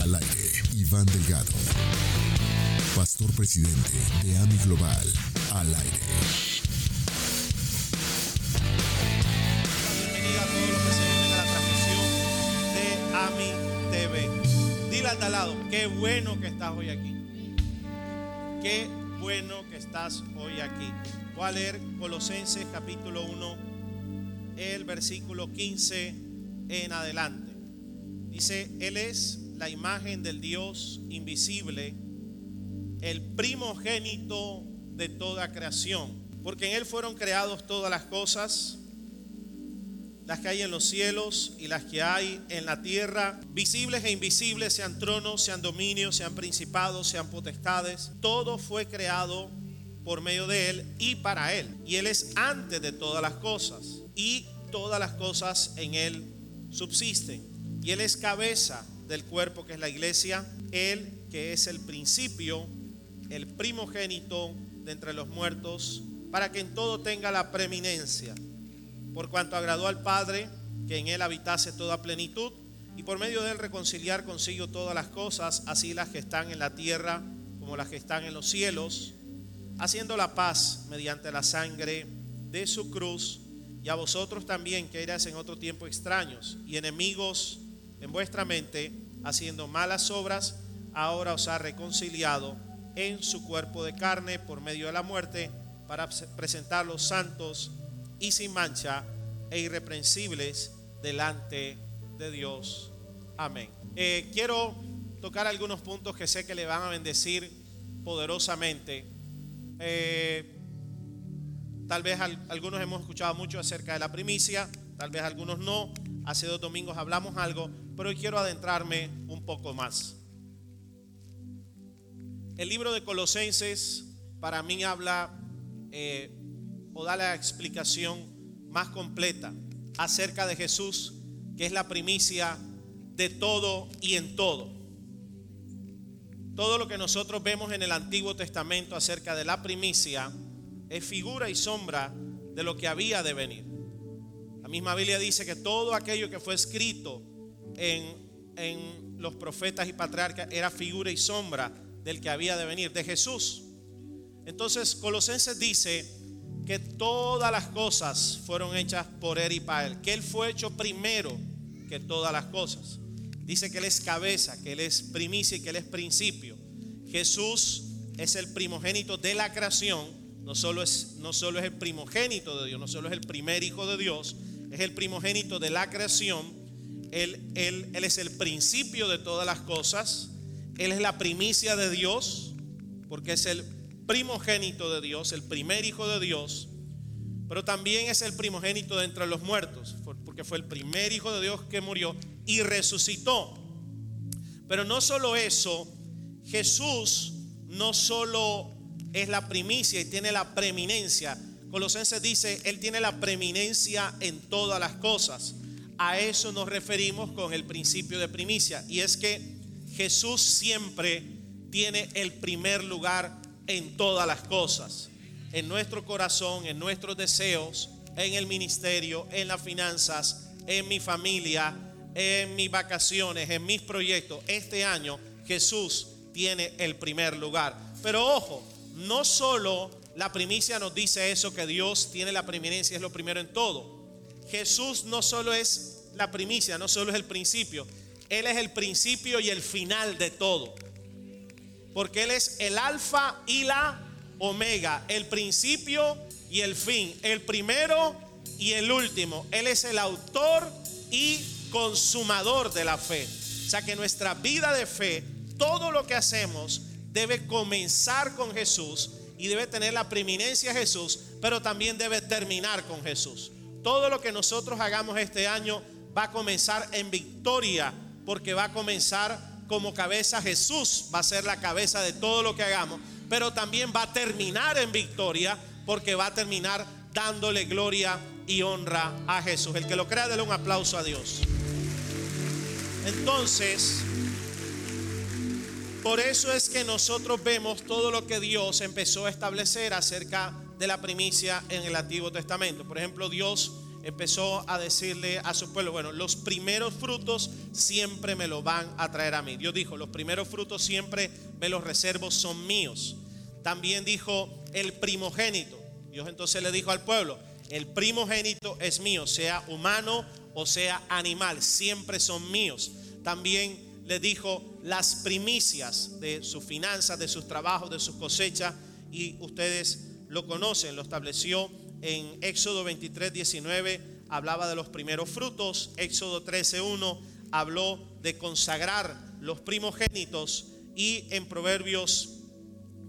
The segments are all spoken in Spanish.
Al aire, Iván Delgado, pastor presidente de AMI Global. Al aire. Bienvenida a todos los que se unen a la transmisión de AMI TV. Dile al lado, qué bueno que estás hoy aquí. Qué bueno que estás hoy aquí. Voy a leer Colosenses capítulo 1, el versículo 15 en adelante. Dice, Él es la imagen del Dios invisible, el primogénito de toda creación, porque en Él fueron creados todas las cosas, las que hay en los cielos y las que hay en la tierra, visibles e invisibles, sean tronos, sean dominios, sean principados, sean potestades, todo fue creado por medio de Él y para Él. Y Él es antes de todas las cosas y todas las cosas en Él subsisten. Y Él es cabeza del cuerpo que es la iglesia, Él que es el principio, el primogénito de entre los muertos, para que en todo tenga la preeminencia, por cuanto agradó al Padre que en Él habitase toda plenitud, y por medio de Él reconciliar consigo todas las cosas, así las que están en la tierra como las que están en los cielos, haciendo la paz mediante la sangre de su cruz, y a vosotros también que eras en otro tiempo extraños y enemigos en vuestra mente, haciendo malas obras, ahora os ha reconciliado en su cuerpo de carne por medio de la muerte, para presentarlos santos y sin mancha e irreprensibles delante de Dios. Amén. Eh, quiero tocar algunos puntos que sé que le van a bendecir poderosamente. Eh, tal vez algunos hemos escuchado mucho acerca de la primicia, tal vez algunos no. Hace dos domingos hablamos algo, pero hoy quiero adentrarme un poco más. El libro de Colosenses para mí habla eh, o da la explicación más completa acerca de Jesús, que es la primicia de todo y en todo. Todo lo que nosotros vemos en el Antiguo Testamento acerca de la primicia es figura y sombra de lo que había de venir. La misma Biblia dice que todo aquello que fue escrito en, los profetas y patriarcas era figura y sombra del que había de venir, de Jesús. Entonces Colosenses dice que todas las cosas fueron hechas por Él y para Él, que Él fue hecho primero que todas las cosas. Dice que Él es cabeza, que Él es primicia y que Él es principio. Jesús es el primogénito de la creación, no solo es, no solo es el primogénito de Dios, no solo es el primer hijo de Dios, es el primogénito de la creación. Él, él, él es el principio de todas las cosas. Él es la primicia de Dios, porque es el primogénito de Dios, el primer hijo de Dios, pero también es el primogénito de entre los muertos, porque fue el primer hijo de Dios que murió y resucitó. Pero no solo eso, Jesús no solo es la primicia y tiene la preeminencia. Colosenses dice, Él tiene la preeminencia en todas las cosas. A eso nos referimos con el principio de primicia. Y es que Jesús siempre tiene el primer lugar en todas las cosas. En nuestro corazón, en nuestros deseos, en el ministerio, en las finanzas, en mi familia, en mis vacaciones, en mis proyectos. Este año Jesús tiene el primer lugar. Pero ojo, no solo la primicia nos dice eso, que Dios tiene la preeminencia, es lo primero en todo. Jesús no solo es la primicia, no solo es el principio, Él es el principio y el final de todo. Porque Él es el alfa y la omega, el principio y el fin, el primero y el último. Él es el autor y consumador de la fe. O sea que nuestra vida de fe, todo lo que hacemos, debe comenzar con Jesús y debe tener la preeminencia Jesús, pero también debe terminar con Jesús. Todo lo que nosotros hagamos este año va a comenzar en victoria, porque va a comenzar como cabeza Jesús, va a ser la cabeza de todo lo que hagamos, pero también va a terminar en victoria, porque va a terminar dándole gloria y honra a Jesús. El que lo crea, déle un aplauso a Dios. Entonces, por eso es que nosotros vemos todo lo que Dios empezó a establecer acerca de la primicia en el Antiguo Testamento. Por ejemplo, Dios empezó a decirle a su pueblo, bueno, los primeros frutos siempre me lo van a traer a mí. Dios dijo, los primeros frutos siempre me los reservo, son míos. También dijo el primogénito. Dios entonces le dijo al pueblo, el primogénito es mío, sea humano o sea animal, siempre son míos. También le dijo las primicias de sus finanzas, de sus trabajos, de sus cosechas, y ustedes lo conocen, lo estableció en Éxodo 23, 19, hablaba de los primeros frutos, Éxodo 13, 1 habló de consagrar los primogénitos, y en Proverbios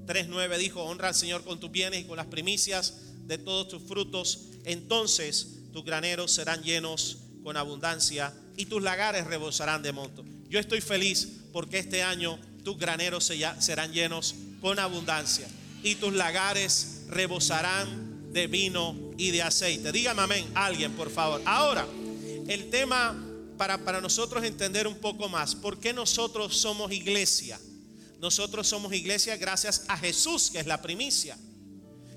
3.9 dijo, honra al Señor con tus bienes y con las primicias de todos tus frutos, entonces tus graneros serán llenos con abundancia y tus lagares rebosarán de monto. Yo estoy feliz porque este año tus graneros serán llenos con abundancia y tus lagares rebosarán de vino y de aceite. Dígame amén, alguien por favor. Ahora, el tema para, para nosotros entender un poco más, ¿por qué nosotros somos iglesia? Nosotros somos iglesia gracias a Jesús, que es la primicia.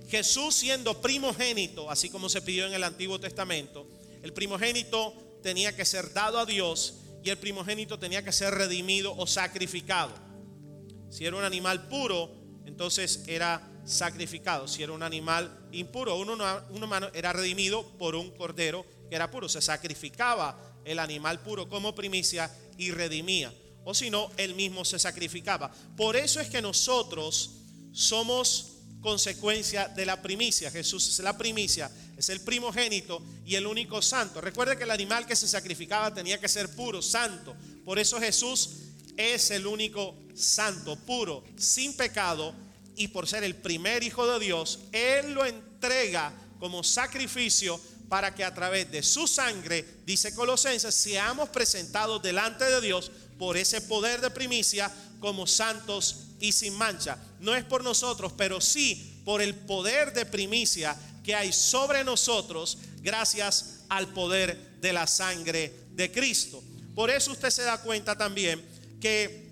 Jesús siendo primogénito, así como se pidió en el Antiguo Testamento, el primogénito tenía que ser dado a Dios y el primogénito tenía que ser redimido o sacrificado. Si era un animal puro, entonces era sacrificado. Si era un animal impuro, uno, uno era redimido por un cordero que era puro. Se sacrificaba el animal puro como primicia y redimía o si no, él mismo se sacrificaba. Por eso es que nosotros somos consecuencia de la primicia. Jesús es la primicia, es el primogénito y el único santo. Recuerde que el animal que se sacrificaba tenía que ser puro, santo. Por eso Jesús es el único santo, puro, sin pecado y por ser el primer hijo de Dios, Él lo entrega como sacrificio para que a través de su sangre, dice Colosenses, seamos presentados delante de Dios por ese poder de primicia como santos y sin mancha. No es por nosotros, pero sí por el poder de primicia que hay sobre nosotros gracias al poder de la sangre de Cristo. Por eso usted se da cuenta también que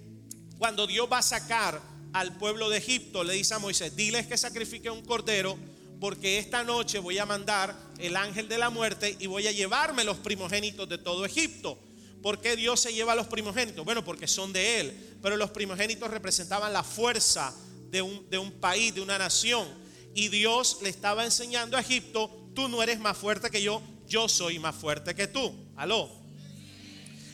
cuando Dios va a sacar al pueblo de Egipto, le dice a Moisés, diles que sacrifique un cordero, porque esta noche voy a mandar el ángel de la muerte y voy a llevarme los primogénitos de todo Egipto. ¿Por qué Dios se lleva a los primogénitos? Bueno, porque son de Él. Pero los primogénitos representaban la fuerza de un, de un país, de una nación. Y Dios le estaba enseñando a Egipto, tú no eres más fuerte que yo, yo soy más fuerte que tú. Aló.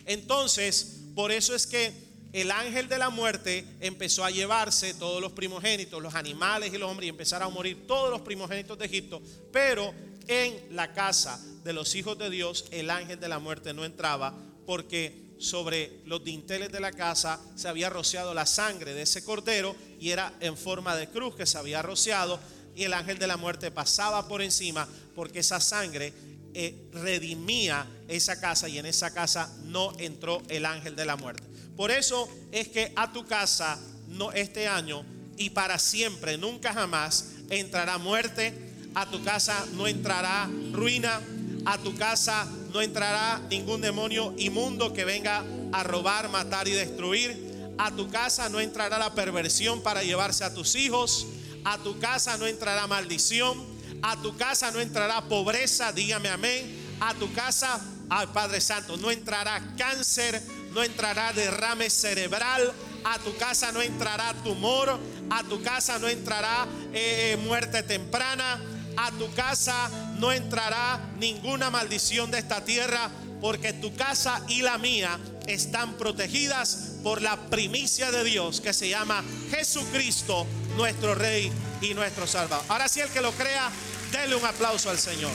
Entonces, por eso es que el ángel de la muerte empezó a llevarse todos los primogénitos, los animales y los hombres, y empezaron a morir todos los primogénitos de Egipto. Pero en la casa de los hijos de Dios, el ángel de la muerte no entraba porque sobre los dinteles de la casa se había rociado la sangre de ese cordero y era en forma de cruz que se había rociado y el ángel de la muerte pasaba por encima porque esa sangre eh, redimía esa casa y en esa casa no entró el ángel de la muerte. Por eso es que a tu casa no este año y para siempre, nunca jamás entrará muerte, a tu casa no entrará ruina, a tu casa no entrará ningún demonio inmundo que venga a robar, matar y destruir. A tu casa no entrará la perversión para llevarse a tus hijos. A tu casa no entrará maldición. A tu casa no entrará pobreza, dígame amén. A tu casa, al Padre Santo, no entrará cáncer, no entrará derrame cerebral. A tu casa no entrará tumor. A tu casa no entrará eh, muerte temprana a tu casa no entrará ninguna maldición de esta tierra, porque tu casa y la mía están protegidas por la primicia de Dios que se llama Jesucristo, nuestro Rey y nuestro Salvador. Ahora sí, el que lo crea, denle un aplauso al Señor.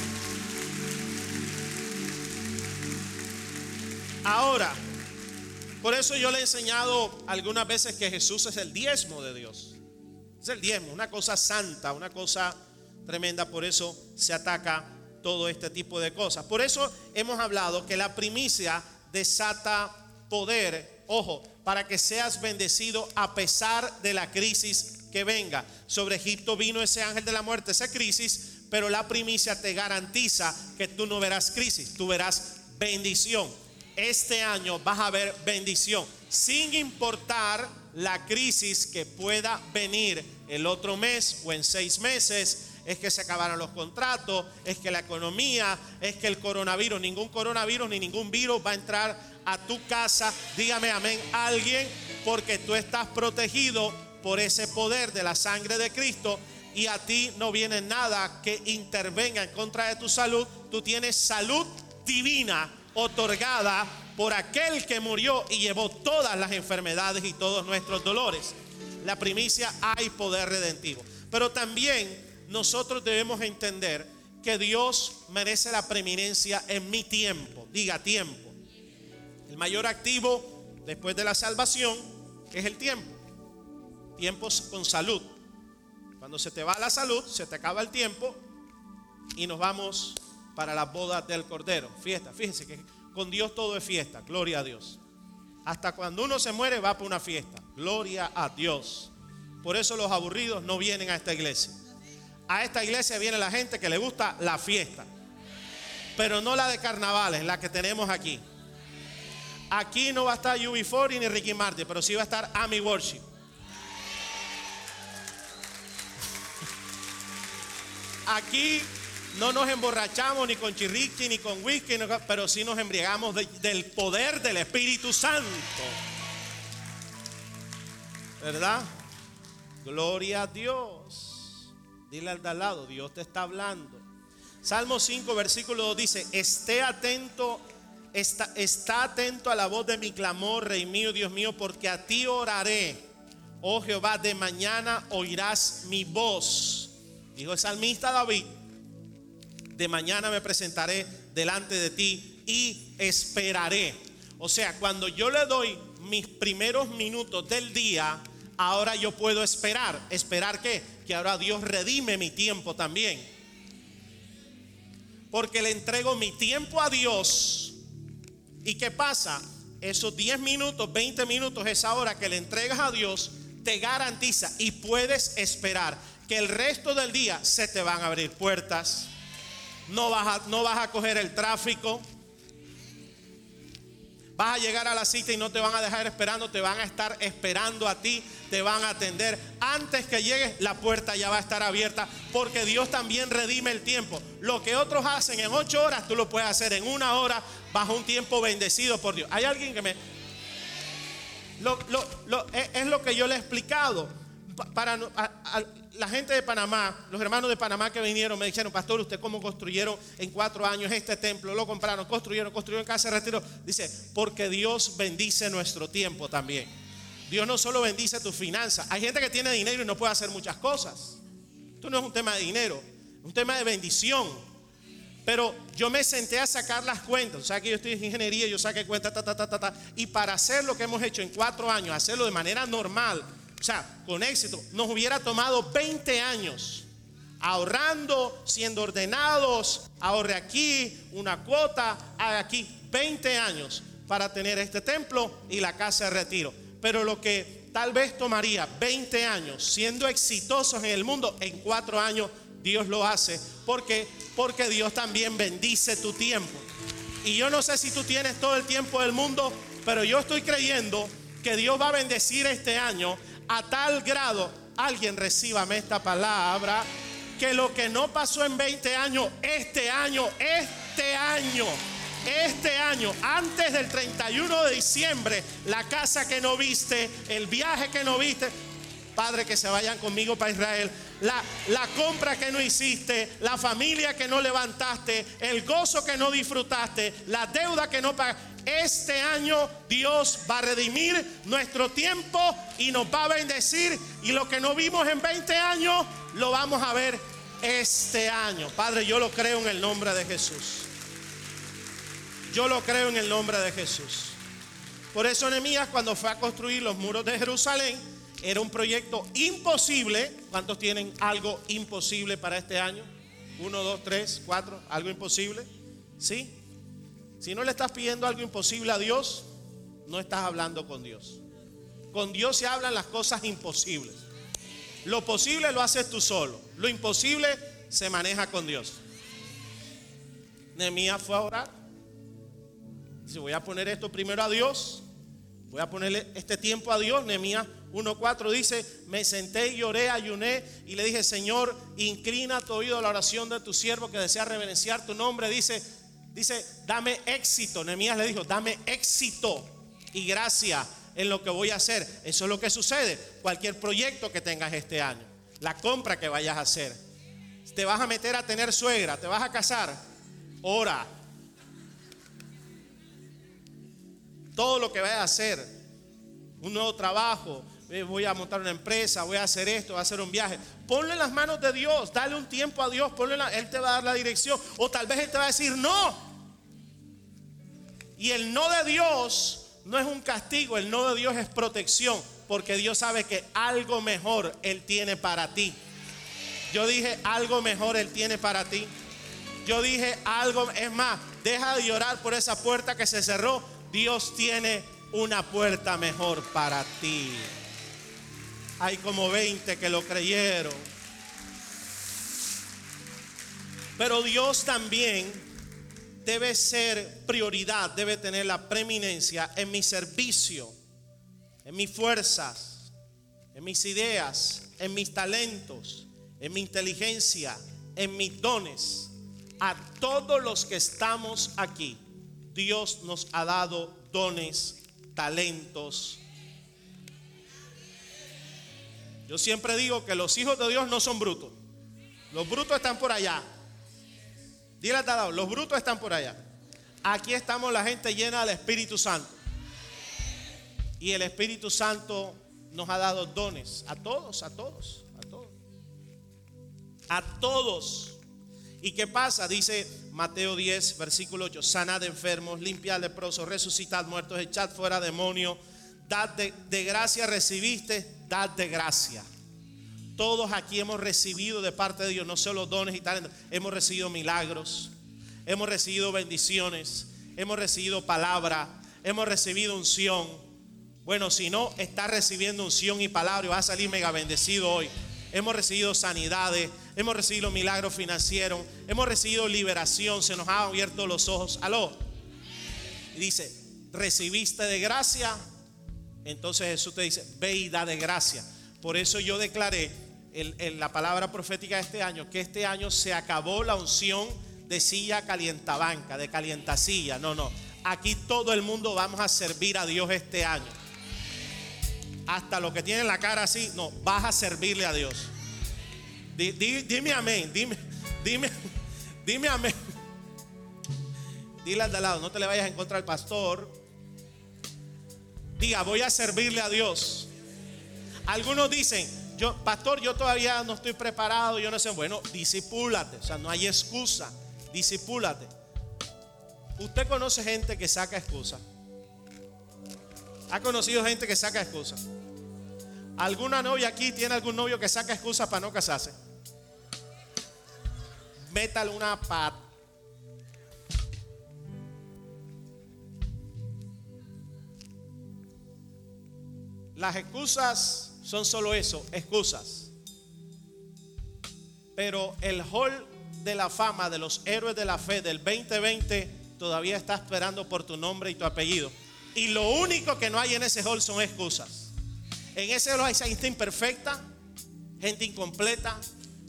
Ahora, por eso yo le he enseñado algunas veces que Jesús es el diezmo de Dios. Es el diezmo, una cosa santa, una cosa tremenda, por eso se ataca todo este tipo de cosas. Por eso hemos hablado que la primicia desata poder, ojo, para que seas bendecido a pesar de la crisis que venga. Sobre Egipto vino ese ángel de la muerte, esa crisis, pero la primicia te garantiza que tú no verás crisis, tú verás bendición. Este año vas a ver bendición, sin importar la crisis que pueda venir el otro mes o en seis meses es que se acabaron los contratos, es que la economía, es que el coronavirus, ningún coronavirus ni ningún virus va a entrar a tu casa. Dígame amén alguien, porque tú estás protegido por ese poder de la sangre de Cristo y a ti no viene nada que intervenga en contra de tu salud. Tú tienes salud divina otorgada por aquel que murió y llevó todas las enfermedades y todos nuestros dolores. La primicia hay poder redentivo. Pero también nosotros debemos entender que Dios merece la preeminencia en mi tiempo. Diga tiempo. El mayor activo después de la salvación es el tiempo. Tiempos con salud. Cuando se te va la salud, se te acaba el tiempo y nos vamos para las bodas del Cordero. Fiesta. Fíjense que con Dios todo es fiesta. Gloria a Dios. Hasta cuando uno se muere va para una fiesta. Gloria a Dios. Por eso los aburridos no vienen a esta iglesia. A esta iglesia viene la gente que le gusta la fiesta. Pero no la de carnavales, la que tenemos aquí. Aquí no va a estar UB40 ni Ricky Martin, pero sí va a estar Ami Worship. Aquí no nos emborrachamos ni con chirriqui ni con whisky, pero sí nos embriagamos del poder del Espíritu Santo. ¿Verdad? Gloria a Dios. Dile al de lado, Dios te está hablando. Salmo 5, versículo 2 dice, esté atento, está, está atento a la voz de mi clamor, Rey mío, Dios mío, porque a ti oraré. Oh Jehová, de mañana oirás mi voz. Dijo el salmista David de mañana me presentaré delante de ti y esperaré. O sea, cuando yo le doy mis primeros minutos del día, ahora yo puedo esperar. ¿Esperar qué? Que ahora Dios redime mi tiempo también. Porque le entrego mi tiempo a Dios. ¿Y qué pasa? Esos 10 minutos, 20 minutos, esa hora que le entregas a Dios, te garantiza y puedes esperar que el resto del día se te van a abrir puertas no vas a, no vas a coger el tráfico. Vas a llegar a la cita y no te van a dejar esperando, te van a estar esperando a ti, te van a atender. Antes que llegues, la puerta ya va a estar abierta, porque Dios también redime el tiempo. Lo que otros hacen en ocho horas, tú lo puedes hacer en una hora, bajo un tiempo bendecido por Dios. Hay alguien que me... es lo que yo le he explicado. Para, la gente de Panamá, los hermanos de Panamá que vinieron, me dijeron, pastor, ¿usted cómo construyeron en cuatro años este templo? Lo compraron, construyeron, construyeron casa de retiro. Dice, porque Dios bendice nuestro tiempo también. Dios no solo bendice tu finanzas. Hay gente que tiene dinero y no puede hacer muchas cosas. Esto no es un tema de dinero, es un tema de bendición. Pero yo me senté a sacar las cuentas. O sea que yo estoy en ingeniería, yo saqué cuentas, ta, ta, ta, ta, ta. Y para hacer lo que hemos hecho en cuatro años, hacerlo de manera normal, o sea, con éxito, nos hubiera tomado 20 años ahorrando, siendo ordenados, ahorre aquí una cuota, aquí 20 años para tener este templo y la casa de retiro. Pero lo que tal vez tomaría 20 años siendo exitosos en el mundo, en cuatro años Dios lo hace. porque Porque Dios también bendice tu tiempo. Y yo no sé si tú tienes todo el tiempo del mundo, pero yo estoy creyendo que Dios va a bendecir este año a tal grado, alguien recíbame esta palabra, que lo que no pasó en 20 años, este año, este año, este año, antes del 31 de diciembre, la casa que no viste, el viaje que no viste, Padre, que se vayan conmigo para Israel. La, la, compra que no hiciste, la familia que no levantaste, el gozo que no disfrutaste, la deuda que no pagaste. Este año Dios va a redimir nuestro tiempo y nos va a bendecir. Y lo que no vimos en 20 años, lo vamos a ver este año. Padre, yo lo creo en el nombre de Jesús. Yo lo creo en el nombre de Jesús. Por eso Nehemías cuando fue a construir los muros de Jerusalén, era un proyecto imposible. ¿Cuántos tienen algo imposible para este año? Uno, dos, tres, cuatro, algo imposible. ¿Sí? Si no le estás pidiendo algo imposible a Dios, no estás hablando con Dios. Con Dios se hablan las cosas imposibles. Lo posible lo haces tú solo. Lo imposible se maneja con Dios. Nehemías fue a orar. Dice, voy a poner esto primero a Dios. Voy a ponerle este tiempo a Dios. Nehemías 1.4 dice, me senté y lloré, ayuné y le dije, Señor, inclina tu oído a la oración de tu siervo que desea reverenciar tu nombre. Dice, dice, dame éxito. Nehemías le dijo, dame éxito y gracia en lo que voy a hacer. Eso es lo que sucede. Cualquier proyecto que tengas este año, la compra que vayas a hacer, te vas a meter a tener suegra, te vas a casar, ora. Todo lo que vayas a hacer, un nuevo trabajo, eh, voy a montar una empresa, voy a hacer esto, voy a hacer un viaje. Ponle las manos de Dios, dale un tiempo a Dios, ponle Él te va a dar la dirección. O tal vez Él te va a decir no. Y el no de Dios no es un castigo, el no de Dios es protección, porque Dios sabe que algo mejor Él tiene para ti. Yo dije, algo mejor Él tiene para ti. Yo dije, algo, es más, deja de llorar por esa puerta que se cerró. Dios tiene una puerta mejor para ti. Hay como 20 que lo creyeron. Pero Dios también debe ser prioridad, debe tener la preeminencia en mi servicio, en mis fuerzas, en mis ideas, en mis talentos, en mi inteligencia, en mis dones. A todos los que estamos aquí, Dios nos ha dado dones, talentos. Yo siempre digo que los hijos de Dios no son brutos. Los brutos están por allá. Dile al lado, los brutos están por allá. Aquí estamos la gente llena del Espíritu Santo. Y el Espíritu Santo nos ha dado dones a todos, a todos a todos. ¿Y qué pasa? Dice Mateo 10, versículo 8, sanad enfermos, limpiad leprosos, resucitad muertos, echad fuera demonios, dad de, gracia recibiste, dad de gracia. Todos aquí hemos recibido de parte de Dios no solo dones y talentos, hemos recibido milagros, hemos recibido bendiciones, hemos recibido palabra, hemos recibido unción. Bueno, si no, está recibiendo unción y palabra y va a salir mega bendecido hoy hemos recibido sanidades, hemos recibido milagros financieros, hemos recibido liberación, se nos han abierto los ojos. Aló. Y dice, recibiste de gracia, entonces Jesús te dice, ve y da de gracia. Por eso yo declaré en, la palabra profética de este año que este año se acabó la unción de silla calientabanca, de calientacilla. No, no. Aquí todo el mundo vamos a servir a Dios este año hasta lo que tiene la cara así, no, vas a servirle a Dios. dime amén, dime, dime, dime amén. Dile al de lado, no te le vayas a encontrar al pastor. Diga, voy a servirle a Dios. Algunos dicen, yo, pastor, yo todavía no estoy preparado, yo no sé. Bueno, disipúlate, o sea, no hay excusa. Disipúlate. Usted conoce gente que saca excusa. ¿Ha conocido gente que saca excusas? ¿Alguna novia aquí tiene algún novio que saca excusas para no casarse? Métale una pat. Las excusas son solo eso, excusas. Pero el hall de la fama de los héroes de la fe del 2020 todavía está esperando por tu nombre y tu apellido. Y lo único que no hay en ese hall son excusas. En ese hall hay gente imperfecta, gente incompleta,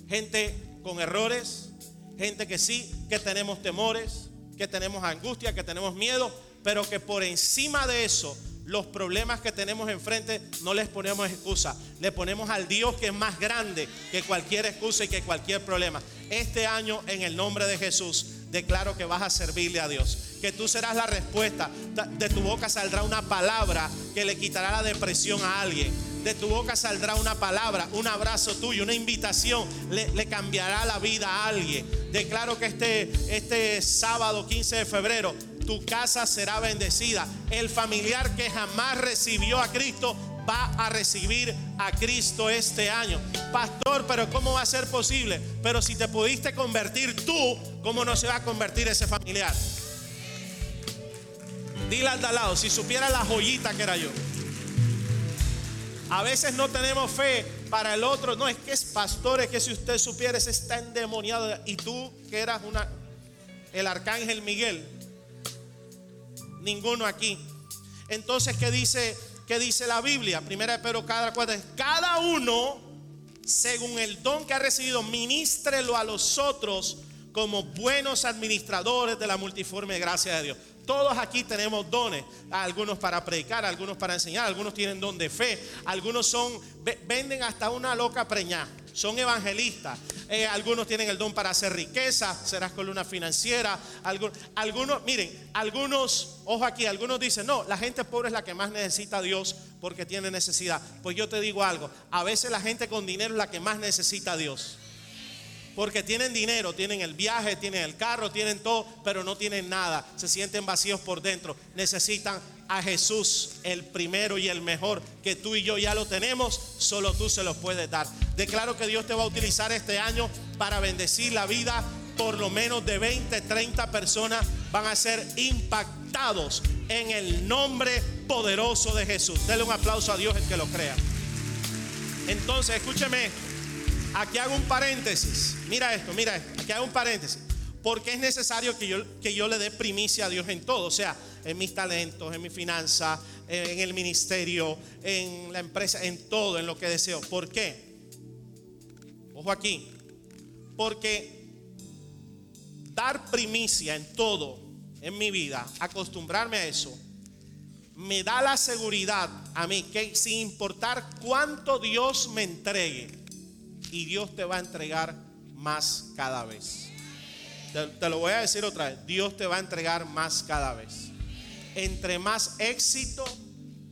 gente con errores, gente que sí, que tenemos temores, que tenemos angustia, que tenemos miedo, pero que por encima de eso, los problemas que tenemos enfrente no les ponemos excusa, le ponemos al Dios que es más grande que cualquier excusa y que cualquier problema. Este año, en el nombre de Jesús, declaro que vas a servirle a Dios. Que tú serás la respuesta. De tu boca saldrá una palabra que le quitará la depresión a alguien. De tu boca saldrá una palabra, un abrazo tuyo, una invitación. Le, cambiará la vida a alguien. Declaro que este, este sábado 15 de febrero tu casa será bendecida. El familiar que jamás recibió a Cristo va a recibir a Cristo este año. Pastor, pero ¿cómo va a ser posible? Pero si te pudiste convertir tú, ¿cómo no se va a convertir ese familiar? Dile al de lado, si supiera la joyita que era yo. A veces no tenemos fe para el otro. No, es que es pastor, es que si usted supiera, ese está endemoniado. Y tú, que eras una, el arcángel Miguel, ninguno aquí. Entonces, ¿qué dice ¿qué dice la Biblia? Primera de Pedro cada. Cada uno, según el don que ha recibido, ministrelo a los otros como buenos administradores de la multiforme gracia de Dios. Todos aquí tenemos dones, algunos para predicar, algunos para enseñar, algunos tienen don de fe, algunos son, venden hasta una loca preñada, son evangelistas, eh, algunos tienen el don para hacer riqueza, serás columna financiera, algunos, algunos, miren, algunos, ojo aquí, algunos dicen, no, la gente pobre es la que más necesita a Dios porque tiene necesidad. Pues yo te digo algo, a veces la gente con dinero es la que más necesita a Dios. Porque tienen dinero, tienen el viaje, tienen el carro, tienen todo, pero no tienen nada. Se sienten vacíos por dentro. Necesitan a Jesús, el primero y el mejor, que tú y yo ya lo tenemos, solo tú se los puedes dar. Declaro que Dios te va a utilizar este año para bendecir la vida. Por lo menos de 20, 30 personas van a ser impactados en el nombre poderoso de Jesús. Dele un aplauso a Dios el que lo crea. Entonces, escúcheme Aquí hago un paréntesis. Mira esto, mira esto. Aquí hago un paréntesis. Porque es necesario que yo, que yo le dé primicia a Dios en todo. O sea, en mis talentos, en mi finanza, en el ministerio, en la empresa, en todo, en lo que deseo. ¿Por qué? Ojo aquí. Porque dar primicia en todo en mi vida, acostumbrarme a eso, me da la seguridad a mí que sin importar cuánto Dios me entregue, y Dios te va a entregar más cada vez. Te, lo voy a decir otra vez, Dios te va a entregar más cada vez. Entre más éxito,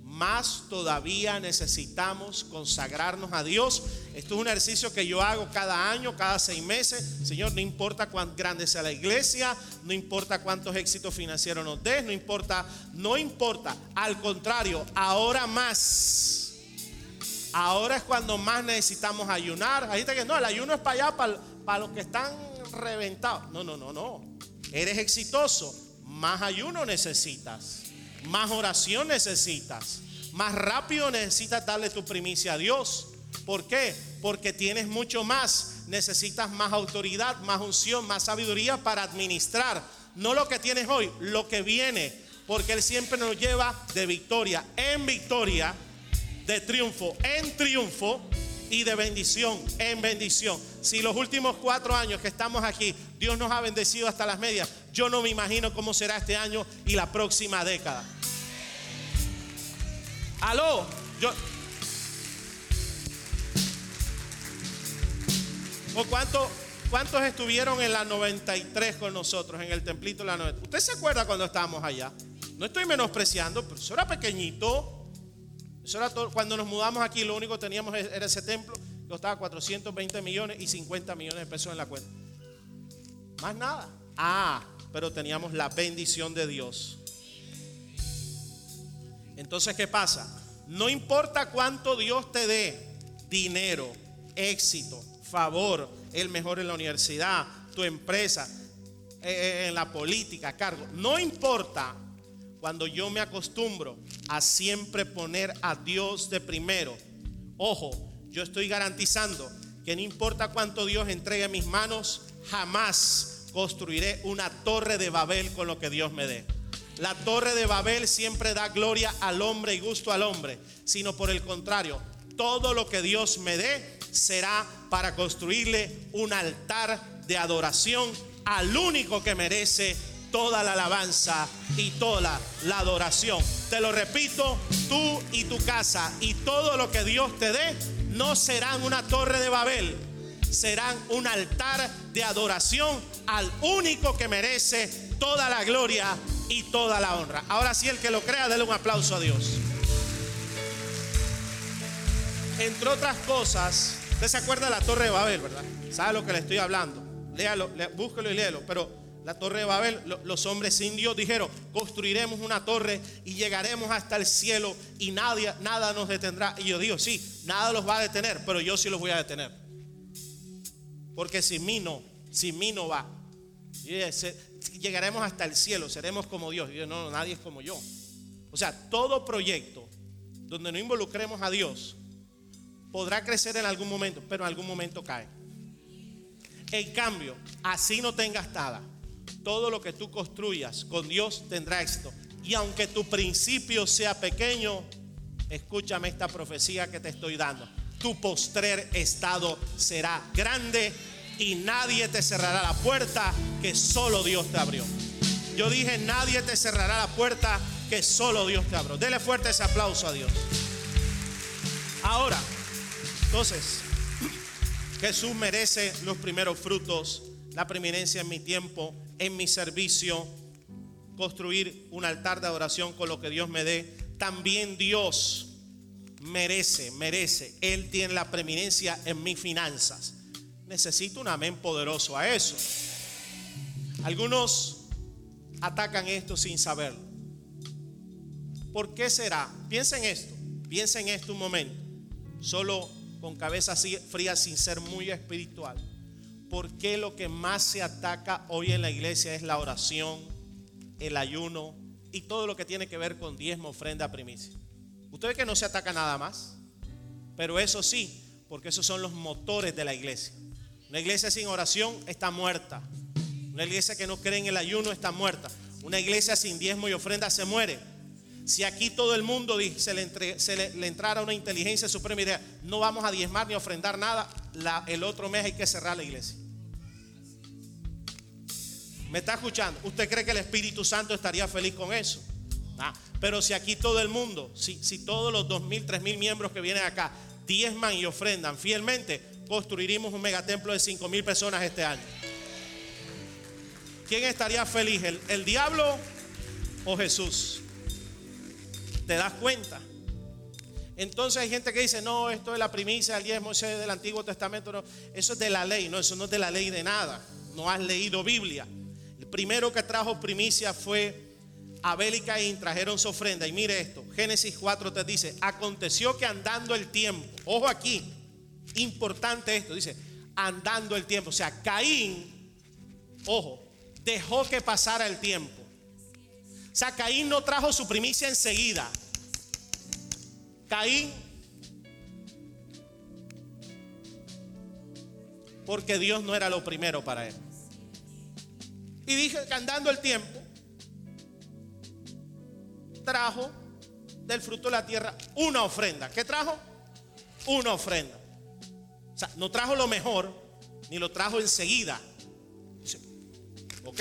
más todavía necesitamos consagrarnos a Dios. Esto es un ejercicio que yo hago cada año, cada seis meses. Señor, no importa cuán grande sea la iglesia, no importa cuántos éxitos financieros nos des, no importa, no importa. Al contrario, ahora más Ahora es cuando más necesitamos ayunar. Hay gente que no, el ayuno es para allá, para, para los que están reventados. No, no, no, no. Eres exitoso. Más ayuno necesitas. Más oración necesitas. Más rápido necesitas darle tu primicia a Dios. ¿Por qué? Porque tienes mucho más. Necesitas más autoridad, más unción, más sabiduría para administrar. No lo que tienes hoy, lo que viene. Porque Él siempre nos lleva de victoria en victoria de triunfo en triunfo y de bendición en bendición. Si los últimos cuatro años que estamos aquí, Dios nos ha bendecido hasta las medias, yo no me imagino cómo será este año y la próxima década. Aló, yo... ¿O cuánto, cuántos estuvieron en la 93 con nosotros, en el templito de la 93? ¿Usted se acuerda cuando estábamos allá? No estoy menospreciando, pero eso era pequeñito cuando nos mudamos aquí, lo único que teníamos era ese templo, costaba 420 millones y 50 millones de pesos en la cuenta. Más nada. Ah, pero teníamos la bendición de Dios. Entonces, ¿qué pasa? No importa cuánto Dios te dé, dinero, éxito, favor, el mejor en la universidad, tu empresa, eh, eh, en la política, cargo, no importa cuando yo me acostumbro a siempre poner a Dios de primero, ojo, yo estoy garantizando que no importa cuánto Dios entregue a mis manos, jamás construiré una torre de Babel con lo que Dios me dé. La torre de Babel siempre da gloria al hombre y gusto al hombre, sino por el contrario, todo lo que Dios me dé será para construirle un altar de adoración al único que merece toda la alabanza y toda la adoración. Te lo repito, tú y tu casa y todo lo que Dios te dé no serán una torre de Babel, serán un altar de adoración al único que merece toda la gloria y toda la honra. Ahora sí, el que lo crea, déle un aplauso a Dios. Entre otras cosas, usted se acuerda de la torre de Babel, ¿verdad? ¿Sabe lo que le estoy hablando? Léalo, búsquelo y léelo. Pero la torre de Babel, los hombres indios dijeron, construiremos una torre y llegaremos hasta el cielo y nadie, nada nos detendrá. Y yo digo, sí, nada los va a detener, pero yo sí los voy a detener. Porque sin mí no, sin mí no va. llegaremos hasta el cielo, seremos como Dios. Y yo, no, nadie es como yo. O sea, todo proyecto donde no involucremos a Dios podrá crecer en algún momento, pero en algún momento cae. En cambio, así no tengas nada todo lo que tú construyas con Dios tendrá éxito. Y aunque tu principio sea pequeño, escúchame esta profecía que te estoy dando. Tu postrer estado será grande y nadie te cerrará la puerta que solo Dios te abrió. Yo dije, nadie te cerrará la puerta que solo Dios te abrió. Dele fuerte ese aplauso a Dios. Ahora, entonces, Jesús merece los primeros frutos, la preeminencia en mi tiempo, en mi servicio, construir un altar de adoración con lo que Dios me dé. También Dios merece, merece. Él tiene la preeminencia en mis finanzas. Necesito un amén poderoso a eso. Algunos atacan esto sin saberlo. ¿Por qué será? Piensa en esto, piensa en esto un momento. Solo con cabeza fría sin ser muy espiritual. ¿Por qué lo que más se ataca hoy en la iglesia es la oración, el ayuno y todo lo que tiene que ver con diezmo, ofrenda, primicia? Usted ve que no se ataca nada más, pero eso sí, porque esos son los motores de la iglesia. Una iglesia sin oración está muerta. Una iglesia que no cree en el ayuno está muerta. Una iglesia sin diezmo y ofrenda se muere. Si aquí todo el mundo se le, se le, entrara una inteligencia suprema y diría, no vamos a diezmar ni ofrendar nada, el otro mes hay que cerrar la iglesia. ¿Me está escuchando? ¿Usted cree que el Espíritu Santo estaría feliz con eso? Ah, pero si aquí todo el mundo, si, si todos los dos mil, tres mil miembros que vienen acá diezman y ofrendan fielmente, construiríamos un megatemplo de cinco mil personas este año. ¿Quién estaría feliz? ¿El, el diablo o Jesús? ¿Te das cuenta? Entonces hay gente que dice, no, esto es la primicia del diezmo, eso es del Antiguo Testamento, eso es de la ley, no, eso no es de la ley de nada, no has leído Biblia. Primero que trajo primicia fue Abel y Caín, trajeron su ofrenda, y mire esto, Génesis 4 te dice, aconteció que andando el tiempo, ojo aquí, importante esto, dice, andando el tiempo, o sea, Caín, ojo, dejó que pasara el tiempo. O sea, Caín no trajo su primicia enseguida. Caín, porque Dios no era lo primero para él. Y dije que andando el tiempo, trajo del fruto de la tierra una ofrenda. ¿Qué trajo? Una ofrenda. O sea, no trajo lo mejor, ni lo trajo enseguida. ¿Ok?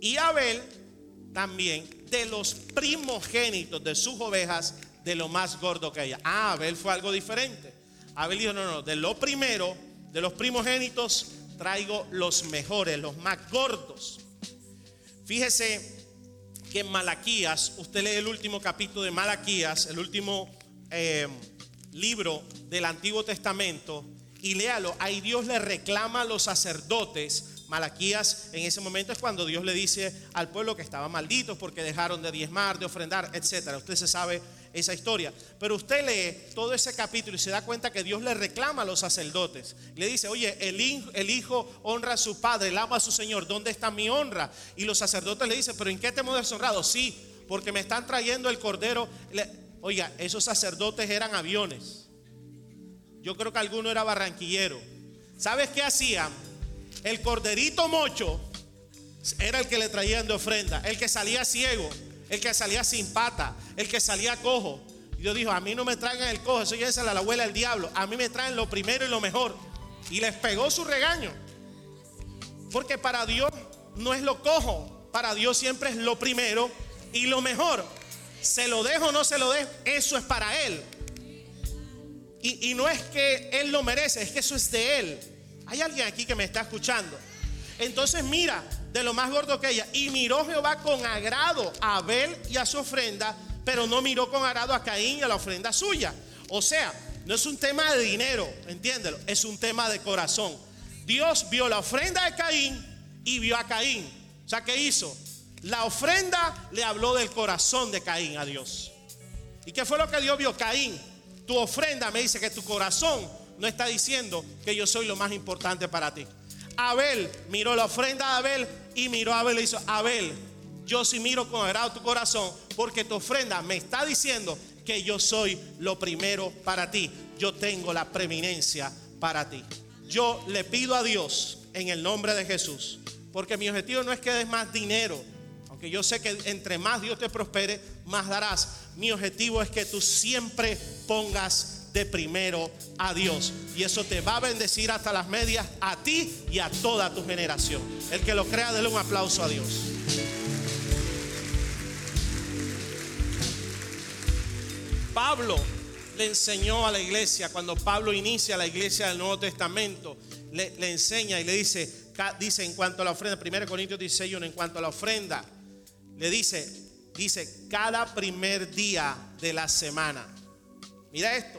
Y Abel también de los primogénitos de sus ovejas, de lo más gordo que ella. Ah, Abel fue algo diferente. Abel dijo, no, no, de lo primero, de los primogénitos, traigo los mejores, los más gordos. Fíjese que en Malaquías, usted lee el último capítulo de Malaquías, el último eh, libro del Antiguo Testamento, y léalo, ahí Dios le reclama a los sacerdotes Malaquías en ese momento es cuando Dios le dice al pueblo que estaba maldito porque dejaron de diezmar, de ofrendar, etcétera. Usted se sabe esa historia. Pero usted lee todo ese capítulo y se da cuenta que Dios le reclama a los sacerdotes. Le dice, oye, el hijo, el hijo honra a su padre, el ama a su Señor. ¿Dónde está mi honra? Y los sacerdotes le dicen, pero ¿en qué te hemos deshonrado? Sí, porque me están trayendo el cordero. oiga, esos sacerdotes eran aviones. Yo creo que alguno era barranquillero. ¿Sabes qué hacían? El corderito mocho era el que le traían de ofrenda, el que salía ciego, el que salía sin pata, el que salía cojo. Y Dios dijo, a mí no me traigan el cojo, eso ya es la abuela del diablo, a mí me traen lo primero y lo mejor. Y les pegó su regaño. Porque para Dios no es lo cojo, para Dios siempre es lo primero y lo mejor. Se lo dejo o no se lo dejo, eso es para Él. Y, y no es que Él lo merece, es que eso es de Él. Hay alguien aquí que me está escuchando. Entonces mira, de lo más gordo que ella. Y miró Jehová con agrado a Abel y a su ofrenda, pero no miró con agrado a Caín y a la ofrenda suya. O sea, no es un tema de dinero, entiéndelo, es un tema de corazón. Dios vio la ofrenda de Caín y vio a Caín. O sea, ¿qué hizo? La ofrenda le habló del corazón de Caín a Dios. ¿Y qué fue lo que Dios vio? Caín, tu ofrenda me dice que tu corazón no está diciendo que yo soy lo más importante para ti. Abel miró la ofrenda de Abel y miró a Abel y hizo, Abel, yo sí miro con agrado tu corazón porque tu ofrenda me está diciendo que yo soy lo primero para ti. Yo tengo la preeminencia para ti. Yo le pido a Dios en el nombre de Jesús, porque mi objetivo no es que des más dinero, aunque yo sé que entre más Dios te prospere, más darás. mi objetivo es que tú siempre pongas de primero a Dios. Y eso te va a bendecir hasta las medias a ti y a toda tu generación. El que lo crea, déle un aplauso a Dios. Pablo le enseñó a la iglesia, cuando Pablo inicia la iglesia del Nuevo Testamento, le, enseña y le dice, dice en cuanto a la ofrenda, 1 Corintios 16, en cuanto a la ofrenda, le dice, dice, cada primer día de la semana. Mira esto.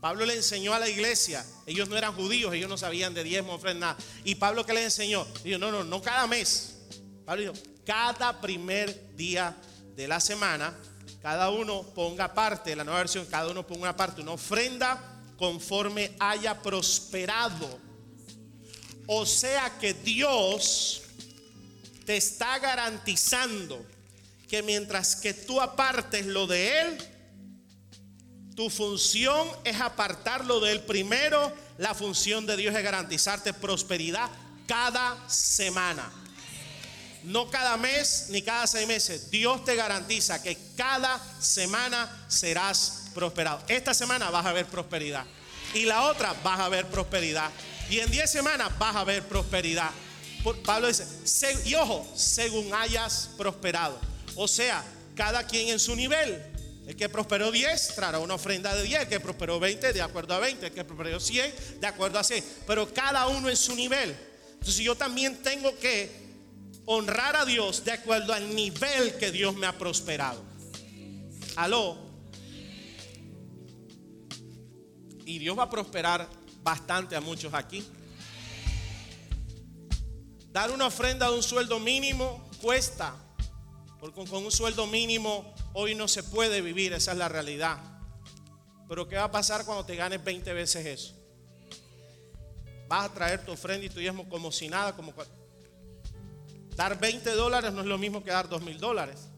Pablo le enseñó a la iglesia, ellos no eran judíos, ellos no sabían de diezmo, ofrenda. Y Pablo que le enseñó, dijo, no, no, no cada mes. Pablo dijo, cada primer día de la semana, cada uno ponga parte, la nueva versión, cada uno ponga una parte, una ofrenda conforme haya prosperado. O sea que Dios te está garantizando que mientras que tú apartes lo de Él, tu función es apartarlo de Él primero. La función de Dios es garantizarte prosperidad cada semana. No cada mes ni cada seis meses. Dios te garantiza que cada semana serás prosperado. Esta semana vas a ver prosperidad. Y la otra vas a ver prosperidad. Y en diez semanas vas a ver prosperidad. Pablo dice, y ojo, según hayas prosperado. O sea, cada quien en su nivel. El que prosperó 10 traerá una ofrenda de 10, el que prosperó 20 de acuerdo a 20, el que prosperó 100 de acuerdo a 100, pero cada uno en su nivel. Entonces yo también tengo que honrar a Dios de acuerdo al nivel que Dios me ha prosperado. Aló. Y Dios va a prosperar bastante a muchos aquí. Dar una ofrenda de un sueldo mínimo cuesta porque con un sueldo mínimo hoy no se puede vivir, esa es la realidad. Pero ¿qué va a pasar cuando te ganes 20 veces eso? Vas a traer tu ofrenda y tu diezmo como si nada, como dar 20 dólares no es lo mismo que dar 2 mil dólares.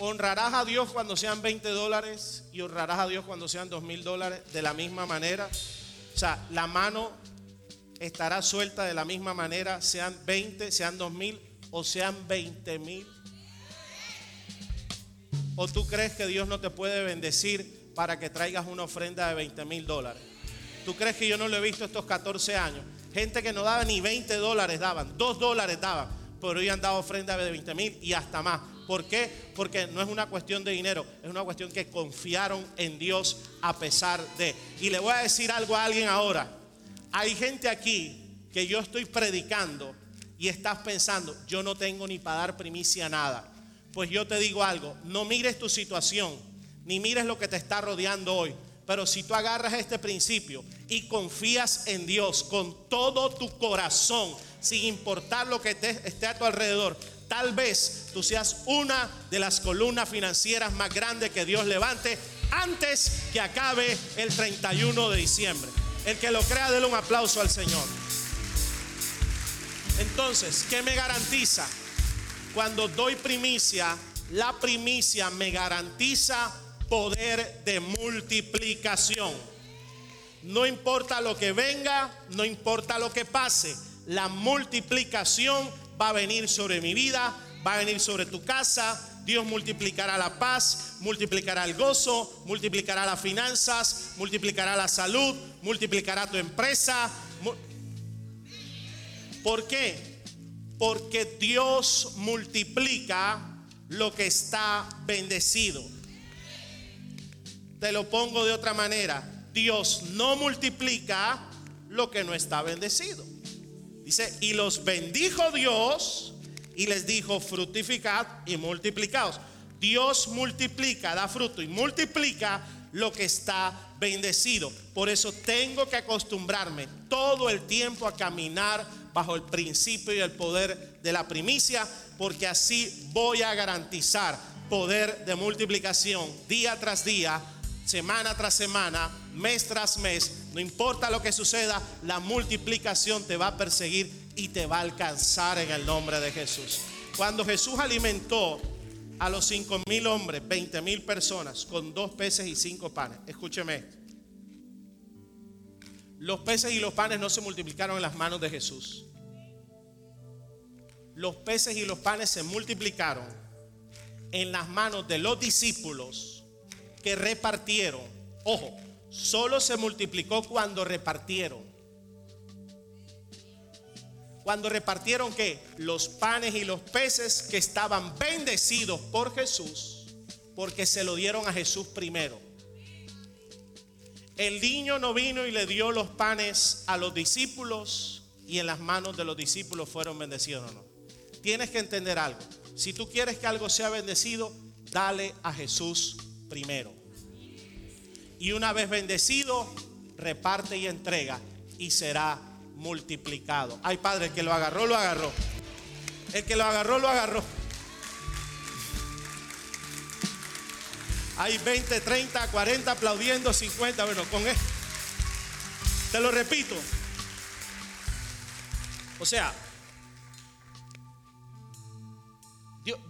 Honrarás a Dios cuando sean 20 dólares y honrarás a Dios cuando sean 2 mil dólares de la misma manera. O sea, la mano estará suelta de la misma manera, sean 20, sean 2 mil o sean 20 mil. ¿O tú crees que Dios no te puede bendecir para que traigas una ofrenda de 20 mil dólares? ¿Tú crees que yo no lo he visto estos 14 años? Gente que no daba ni 20 dólares daban, 2 dólares daban, pero hoy han dado ofrenda de 20 mil y hasta más. ¿Por qué? Porque no es una cuestión de dinero, es una cuestión que confiaron en Dios a pesar de. Y le voy a decir algo a alguien ahora. Hay gente aquí que yo estoy predicando y estás pensando, yo no tengo ni para dar primicia nada. Pues yo te digo algo, no mires tu situación, ni mires lo que te está rodeando hoy. Pero si tú agarras este principio y confías en Dios con todo tu corazón, sin importar lo que esté a tu alrededor, tal vez tú seas una de las columnas financieras más grandes que Dios levante antes que acabe el 31 de diciembre. El que lo crea, déle un aplauso al Señor. Entonces, ¿qué me garantiza? Cuando doy primicia, la primicia me garantiza poder de multiplicación. No importa lo que venga, no importa lo que pase, la multiplicación va a venir sobre mi vida, va a venir sobre tu casa, Dios multiplicará la paz, multiplicará el gozo, multiplicará las finanzas, multiplicará la salud, multiplicará tu empresa. ¿Por qué? Porque Dios multiplica lo que está bendecido. Te lo pongo de otra manera. Dios no multiplica lo que no está bendecido. Dice, y los bendijo Dios y les dijo, fructificad y multiplicaos. Dios multiplica, da fruto y multiplica lo que está bendecido. Por eso tengo que acostumbrarme todo el tiempo a caminar bajo el principio y el poder de la primicia, porque así voy a garantizar poder de multiplicación día tras día, semana tras semana, mes tras mes. No importa lo que suceda, la multiplicación te va a perseguir y te va a alcanzar en el nombre de Jesús. Cuando Jesús alimentó a los cinco mil hombres, 20 mil personas con dos peces y cinco panes, escúcheme Los peces y los panes no se multiplicaron en las manos de Jesús. los peces y los panes se multiplicaron en las manos de los discípulos que repartieron. Ojo, solo se multiplicó cuando repartieron. Cuando repartieron que los panes y los peces que estaban bendecidos por Jesús, porque se lo dieron a Jesús primero. El niño no vino y le dio los panes a los discípulos y en las manos de los discípulos fueron bendecidos. No, no. Tienes que entender algo. Si tú quieres que algo sea bendecido, dale a Jesús primero. Y una vez bendecido, reparte y entrega y será multiplicado. Ay, Padre, el que lo agarró, lo agarró. El que lo agarró, lo agarró. Hay 20, 30, 40 aplaudiendo, 50. Bueno, con esto. Te lo repito. O sea,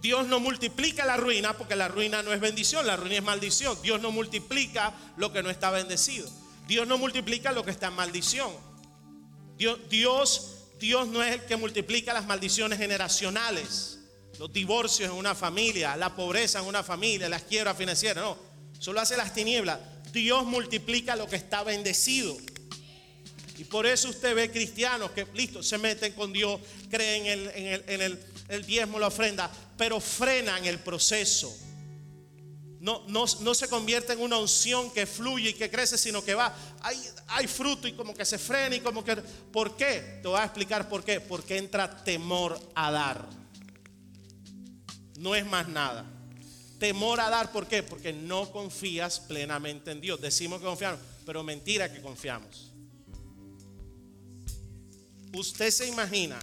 Dios no multiplica la ruina porque la ruina no es bendición, la ruina es maldición. Dios no multiplica lo que no está bendecido. Dios no multiplica lo que está en maldición. Dios, Dios, Dios no es el que multiplica las maldiciones generacionales, los divorcios en una familia, la pobreza en una familia, las quiebras financieras. No, solo hace las tinieblas. Dios multiplica lo que está bendecido. Y por eso usted ve cristianos que, listo, se meten con Dios, creen en el, en el, en el el diezmo, la ofrenda, pero frenan el proceso. No, no, no, se convierte en una unción que fluye y que crece, sino que va, hay, hay fruto y como que se frena y como que... ¿Por qué? Te voy a explicar por qué. Porque entra temor a dar. No es más nada. Temor a dar, ¿por qué? Porque no confías plenamente en Dios. Decimos que confiamos, pero mentira que confiamos. Usted se imagina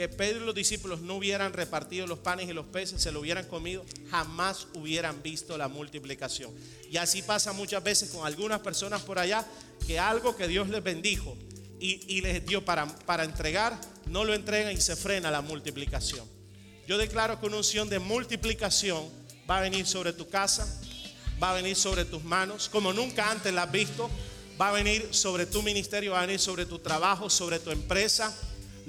que Pedro y los discípulos no hubieran repartido los panes y los peces, se lo hubieran comido, jamás hubieran visto la multiplicación. Y así pasa muchas veces con algunas personas por allá, que algo que Dios les bendijo y, les dio para, para entregar, no lo entregan y se frena la multiplicación. Yo declaro que una unción de multiplicación va a venir sobre tu casa, va a venir sobre tus manos, como nunca antes la has visto, va a venir sobre tu ministerio, va a venir sobre tu trabajo, sobre tu empresa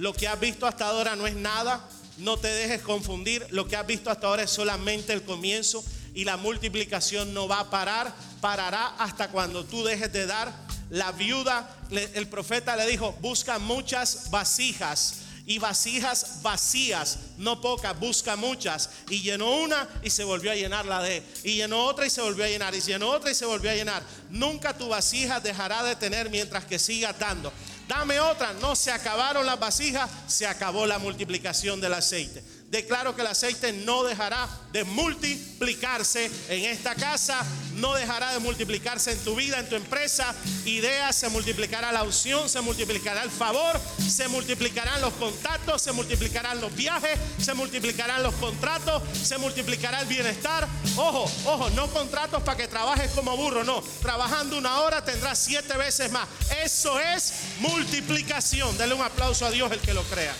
lo que has visto hasta ahora no es nada. No te dejes confundir. Lo que has visto hasta ahora es solamente el comienzo y la multiplicación no va a parar. Parará hasta cuando tú dejes de dar. La viuda, el profeta le dijo, busca muchas vasijas y vasijas vacías, no pocas, busca muchas. Y llenó una y se volvió a llenar la de. Y llenó otra y se volvió a llenar. Y llenó otra y se volvió a llenar. Nunca tu vasija dejará de tener mientras que siga dando. Dame otra. No se acabaron las vasijas, se acabó la multiplicación del aceite declaro que el aceite no dejará de multiplicarse en esta casa, no dejará de multiplicarse en tu vida, en tu empresa. Ideas, se multiplicará la unción, se multiplicará el favor, se multiplicarán los contactos, se multiplicarán los viajes, se multiplicarán los contratos, se multiplicará el bienestar. Ojo, ojo, no contratos para que trabajes como burro, no. Trabajando una hora tendrás siete veces más. Eso es multiplicación. Dale un aplauso a Dios el que lo crea.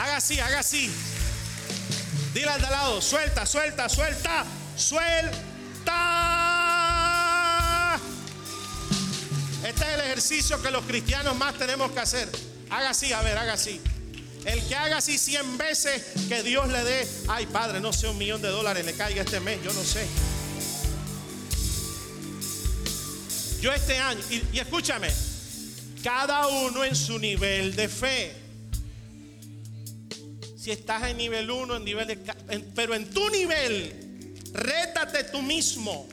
Haga así, haga así. Dile al de lado, suelta, suelta, suelta, suelta. Este es el ejercicio que los cristianos más tenemos que hacer. Haga así, a ver, haga así. El que haga así 100 veces, que Dios le dé, ay Padre, no sé, un millón de dólares le caiga este mes, yo no sé. Yo este año, y, y escúchame, cada uno en su nivel de fe si estás en nivel 1, en nivel de... pero en tu nivel, rétate tú mismo.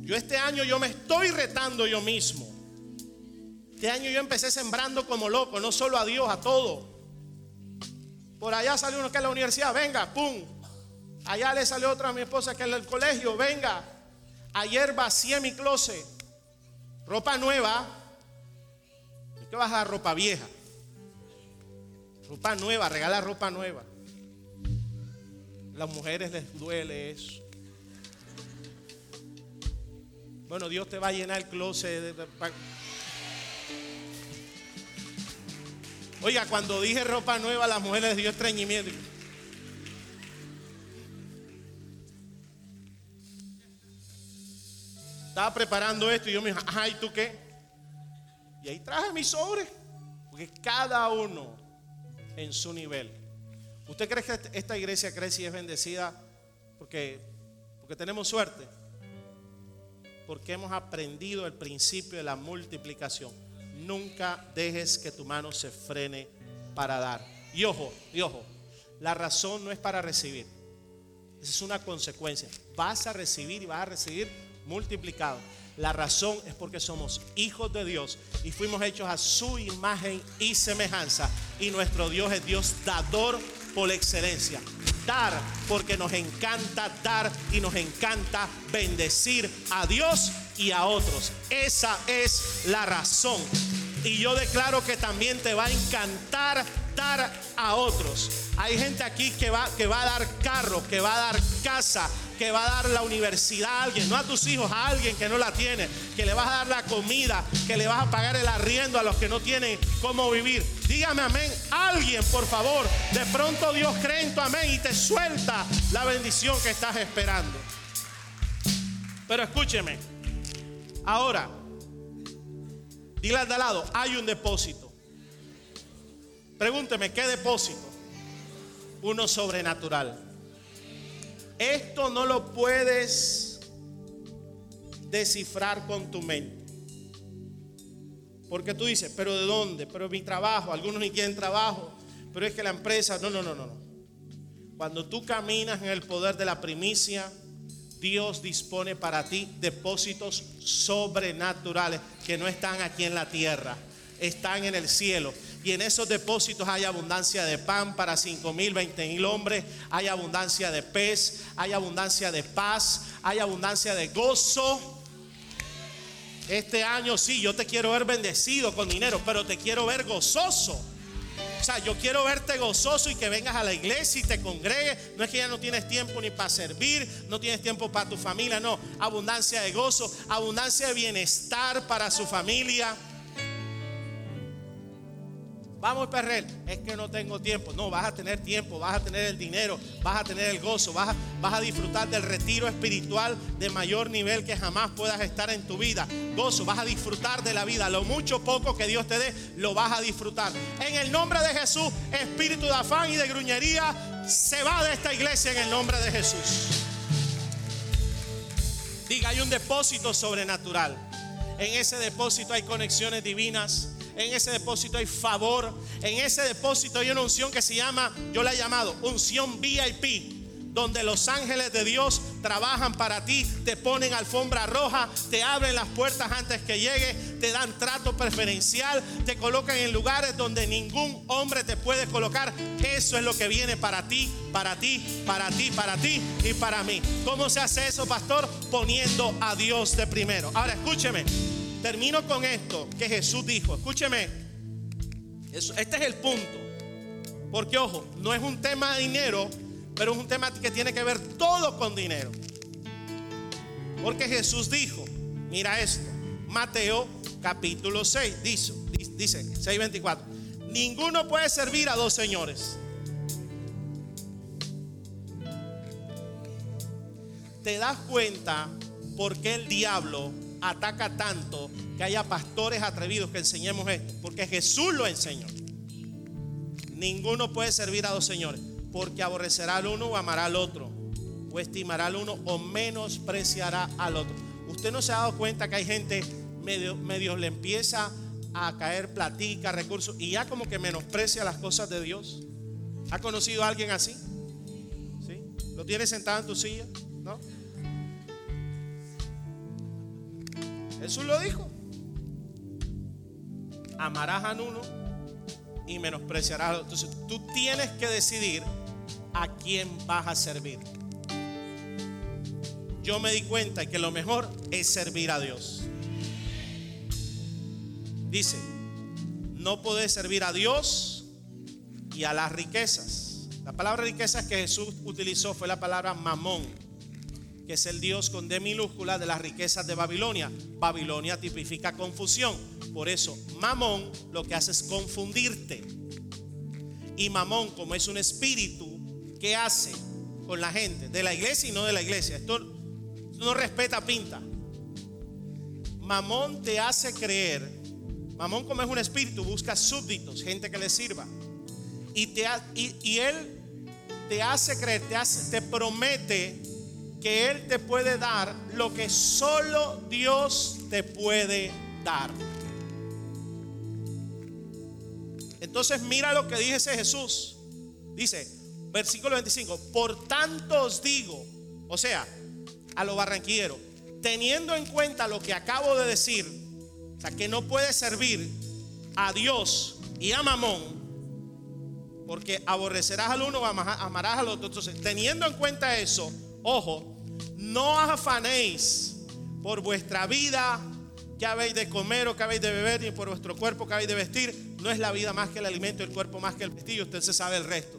Yo este año yo me estoy retando yo mismo. Este año yo empecé sembrando como loco, no solo a Dios, a todo. Por allá salió uno que es la universidad, venga, pum. Allá le salió otra a mi esposa que es el colegio, venga. Ayer vacié mi closet. Ropa nueva. ¿Qué vas a? Ropa vieja. Ropa nueva, regala ropa nueva. Las mujeres les duele eso. Bueno, Dios te va a llenar el closet. Oiga, cuando dije ropa nueva, las mujeres les dio estreñimiento. Estaba preparando esto y yo me dije, ajá, ¿y tú qué? Y ahí traje mi sobre, porque cada uno en su nivel. ¿Usted cree que esta iglesia crece y es bendecida porque, porque tenemos suerte? Porque hemos aprendido el principio de la multiplicación. Nunca dejes que tu mano se frene para dar. Y ojo, y ojo, la razón no es para recibir. Esa es una consecuencia. Vas a recibir y vas a recibir multiplicado. La razón es porque somos hijos de Dios y fuimos hechos a su imagen y semejanza. Y nuestro Dios es Dios dador por excelencia. Dar porque nos encanta dar y nos encanta bendecir a Dios y a otros. Esa es la razón. Y yo declaro que también te va a encantar dar a otros. Hay gente aquí que va, que va a dar carro, que va a dar casa, que va a dar la universidad a alguien, no a tus hijos, a alguien que no la tiene, que le vas a dar la comida, que le vas a pagar el arriendo a los que no tienen cómo vivir. Dígame amén. Alguien, por favor, de pronto Dios cree en tu amén y te suelta la bendición que estás esperando. Pero escúcheme, ahora, dile al de lado, hay un depósito. Pregúnteme, ¿qué depósito? Uno sobrenatural. Esto no lo puedes descifrar con tu mente. Porque tú dices, pero ¿de dónde? Pero mi trabajo, algunos ni quieren trabajo, pero es que la empresa, no, no, no, no. Cuando tú caminas en el poder de la primicia, Dios dispone para ti depósitos sobrenaturales que no están aquí en la tierra, están en el cielo. Y en esos depósitos hay abundancia de pan para 5 mil, 20 mil hombres. Hay abundancia de pez. Hay abundancia de paz. Hay abundancia de gozo. Este año sí, yo te quiero ver bendecido con dinero, pero te quiero ver gozoso. O sea, yo quiero verte gozoso y que vengas a la iglesia y te congregues. No es que ya no tienes tiempo ni para servir, no tienes tiempo para tu familia, no. Abundancia de gozo, abundancia de bienestar para su familia. Vamos, Perrel, es que no tengo tiempo. No, vas a tener tiempo, vas a tener el dinero, vas a tener el gozo, vas a, vas a disfrutar del retiro espiritual de mayor nivel que jamás puedas estar en tu vida. Gozo, vas a disfrutar de la vida. Lo mucho poco que Dios te dé, lo vas a disfrutar. En el nombre de Jesús, espíritu de afán y de gruñería, se va de esta iglesia en el nombre de Jesús. Diga, hay un depósito sobrenatural. En ese depósito hay conexiones divinas en ese depósito hay favor. En ese depósito hay una unción que se llama, yo la he llamado unción VIP donde los ángeles de Dios trabajan para ti, te ponen alfombra roja, te abren las puertas antes que llegue, te dan trato preferencial, te colocan en lugares donde ningún hombre te puede colocar. Eso es lo que viene para ti, para ti, para ti, para ti y para mí. ¿Cómo se hace eso, pastor? Poniendo a Dios de primero. Ahora escúcheme, Termino con esto que Jesús dijo. Escúcheme. Este es el punto. Porque ojo, no es un tema de dinero, pero es un tema que tiene que ver todo con dinero. Porque Jesús dijo, mira esto, Mateo capítulo 6, dice, dice 6:24, ninguno puede servir a dos señores. ¿Te das cuenta por qué el diablo ataca tanto que haya pastores atrevidos que enseñemos esto, porque Jesús lo enseñó. Ninguno puede servir a dos señores, porque aborrecerá al uno o amará al otro, o estimará al uno o menospreciará al otro. Usted no se ha dado cuenta que hay gente medio, medio le empieza a caer platica, recursos, y ya como que menosprecia las cosas de Dios. ¿Ha conocido a alguien así? ¿Sí? ¿Lo tienes sentado en tu silla? ¿No? Jesús lo dijo. Amarás a uno y menospreciarás a otro. Entonces tú tienes que decidir a quién vas a servir. Yo me di cuenta que lo mejor es servir a Dios. Dice, no podés servir a Dios y a las riquezas. La palabra riquezas que Jesús utilizó fue la palabra mamón que es el Dios con D minúscula de las riquezas de Babilonia. Babilonia tipifica confusión. Por eso, Mamón lo que hace es confundirte. Y Mamón, como es un espíritu, ¿qué hace con la gente? De la iglesia y no de la iglesia. Esto no respeta pinta. Mamón te hace creer Mamón como es un espíritu, busca súbditos, gente que le sirva. Y, te, y, él te hace creer, te, hace, te promete que Él te puede dar lo que solo Dios te puede dar. Entonces mira lo que dice Jesús. Dice, versículo 25, por tanto os digo, o sea, a los barranquilleros, teniendo en cuenta lo que acabo de decir, o sea, que no puede servir a Dios y a Mamón, porque aborrecerás al uno, amarás al otro. Entonces, teniendo en cuenta eso, ojo, no afanéis por vuestra vida que habéis de comer o que habéis de beber, ni por vuestro cuerpo que habéis de vestir. No es la vida más que el alimento, el cuerpo más que el vestido. Usted se sabe el resto.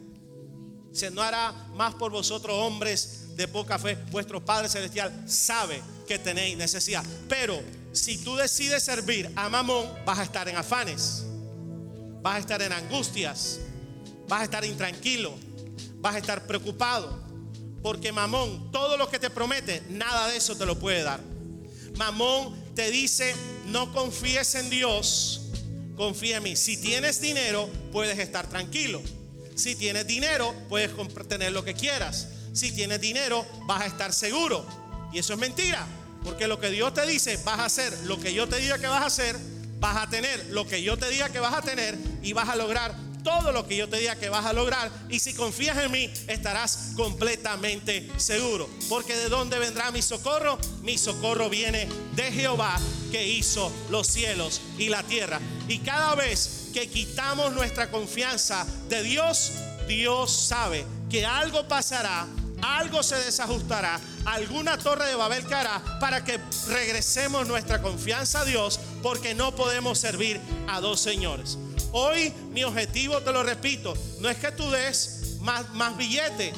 Se no hará más por vosotros hombres de poca fe. Vuestro Padre Celestial sabe que tenéis necesidad. Pero si tú decides servir a Mamón, vas a estar en afanes. Vas a estar en angustias. Vas a estar intranquilo. Vas a estar preocupado. Porque Mamón, todo lo que te promete, nada de eso te lo puede dar. Mamón te dice, no confíes en Dios, confía en mí. Si tienes dinero, puedes estar tranquilo. Si tienes dinero, puedes tener lo que quieras. Si tienes dinero, vas a estar seguro. Y eso es mentira. Porque lo que Dios te dice, vas a hacer lo que yo te diga que vas a hacer, vas a tener lo que yo te diga que vas a tener y vas a lograr todo lo que yo te diga que vas a lograr. Y si confías en mí, estarás completamente seguro. Porque de dónde vendrá mi socorro? Mi socorro viene de Jehová que hizo los cielos y la tierra. Y cada vez que quitamos nuestra confianza de Dios, Dios sabe que algo pasará algo se desajustará, alguna torre de Babel caerá para que regresemos nuestra confianza a Dios, porque no podemos servir a dos señores. Hoy mi objetivo, te lo repito, no es que tú des más, más billete.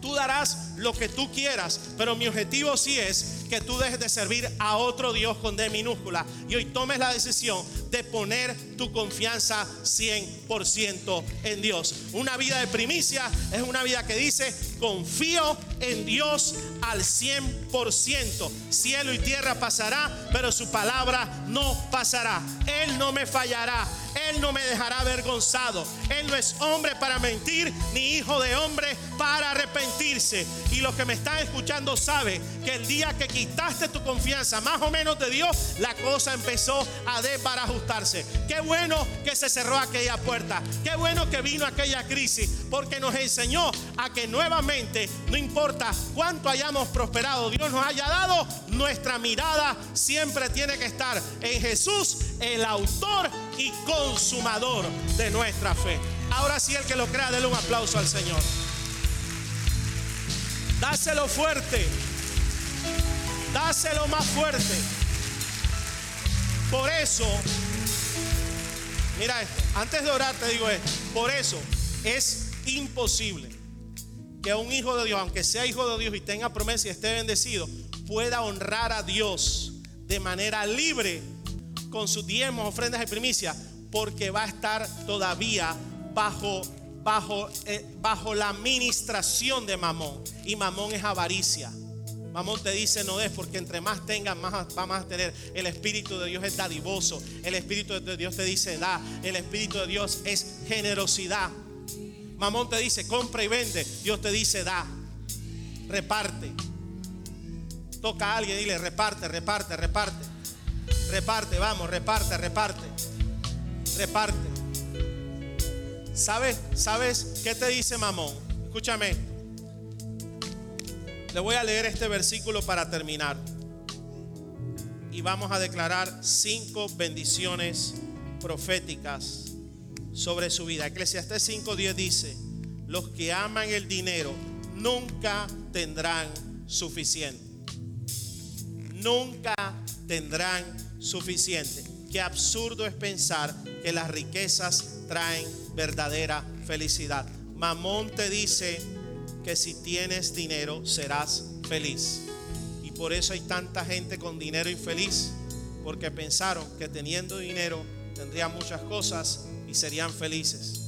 Tú darás lo que tú quieras, pero mi objetivo sí es que tú dejes de servir a otro Dios con D minúscula y hoy tomes la decisión de poner tu confianza 100% en Dios. Una vida de primicia es una vida que dice, confío en Dios al 100%. Cielo y tierra pasará, pero su palabra no pasará. Él no me fallará. Él no me dejará avergonzado. Él no es hombre para mentir, ni hijo de hombre para arrepentirse. Y los que me están escuchando saben que el día que quitaste tu confianza más o menos de Dios, la cosa empezó a desbarajustarse. Qué bueno que se cerró aquella puerta. Qué bueno que vino aquella crisis. Porque nos enseñó a que nuevamente, no importa cuánto hayamos prosperado, Dios nos haya dado, nuestra mirada siempre tiene que estar en Jesús, el autor y consumador de nuestra fe. Ahora sí, el que lo crea, denle un aplauso al Señor. Dáselo fuerte. Dáselo más fuerte. Por eso, mira esto, antes de orar te digo esto, por eso es imposible que un hijo de Dios, aunque sea hijo de Dios y tenga promesa y esté bendecido, pueda honrar a Dios de manera libre con sus diezmos, ofrendas y primicias, porque va a estar todavía bajo, bajo, eh, bajo la administración de Mamón. Y Mamón es avaricia. Mamón te dice no es porque entre más tengas más vamos a tener. El Espíritu de Dios es dadivoso. El Espíritu de Dios te dice da. El Espíritu de Dios es generosidad. Mamón te dice compra y vende. Dios te dice da. Reparte. Toca a alguien y dile reparte, reparte, reparte. Reparte, vamos, reparte, reparte. Reparte. ¿Sabes? ¿Sabes qué te dice Mamón? Escúchame. Le voy a leer este versículo para terminar. Y vamos a declarar cinco bendiciones proféticas sobre su vida. Eclesiastes 5:10 dice, los que aman el dinero nunca tendrán suficiente. Nunca tendrán suficiente. Qué absurdo es pensar que las riquezas traen verdadera felicidad. Mamón te dice que si tienes dinero serás feliz. Y por eso hay tanta gente con dinero infeliz, porque pensaron que teniendo dinero tendrían muchas cosas y serían felices.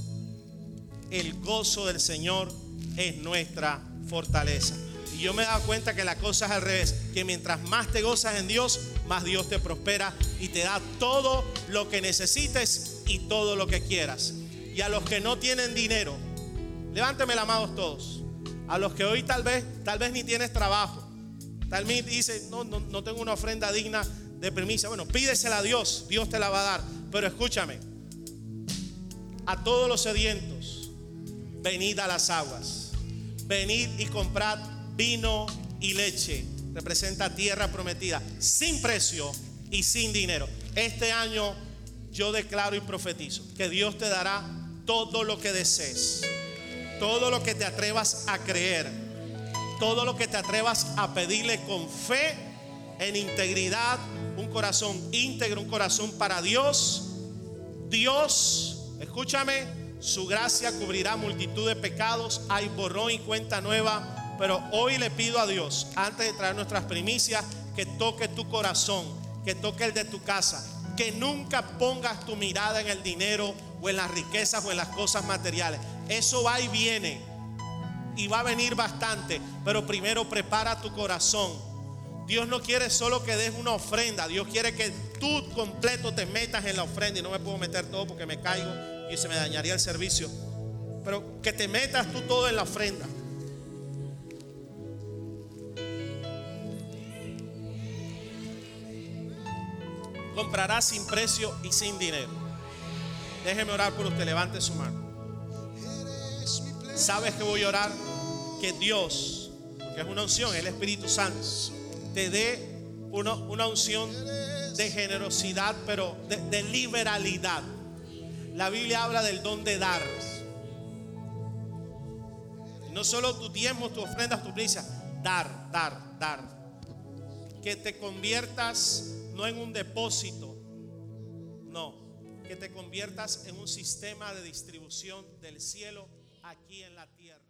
El gozo del Señor es nuestra fortaleza. Y yo me he dado cuenta que la cosa es al revés, que mientras más te gozas en Dios, más Dios te prospera y te da todo lo que necesites y todo lo que quieras. Y a los que no tienen dinero, levánteme la mano todos. A los que hoy tal vez, tal vez ni tienes trabajo. Tal vez dice, no, no, no tengo una ofrenda digna de premisa. Bueno, pídesela a Dios, Dios te la va a dar. Pero escúchame, a todos los sedientos, venid a las aguas, venid y comprad vino y leche. Representa tierra prometida, sin precio y sin dinero. Este año yo declaro y profetizo que Dios te dará todo lo que desees, todo lo que te atrevas a creer, todo lo que te atrevas a pedirle con fe, en integridad, un corazón íntegro, un corazón para Dios. Dios, escúchame, su gracia cubrirá multitud de pecados, hay borrón y cuenta nueva, pero hoy le pido a Dios, antes de traer nuestras primicias, que toque tu corazón, que toque el de tu casa, que nunca pongas tu mirada en el dinero o en las riquezas o en las cosas materiales. Eso va y viene y va a venir bastante, pero primero prepara tu corazón. Dios no quiere solo que des una ofrenda, Dios quiere que tú completo te metas en la ofrenda y no me puedo meter todo porque me caigo y se me dañaría el servicio. Pero que te metas tú todo en la ofrenda. comprará sin precio y sin dinero. Déjeme orar por usted, levante su mano. ¿Sabes que voy a orar? Que Dios, que es una unción, el Espíritu Santo, te dé una, unción de generosidad, pero de, liberalidad. La Biblia habla del don de dar. No solo tu tiempo, tus ofrendas, tu prisa, dar, dar, dar. Que te conviertas no en un depósito, que te conviertas en un sistema de distribución del cielo aquí en la tierra.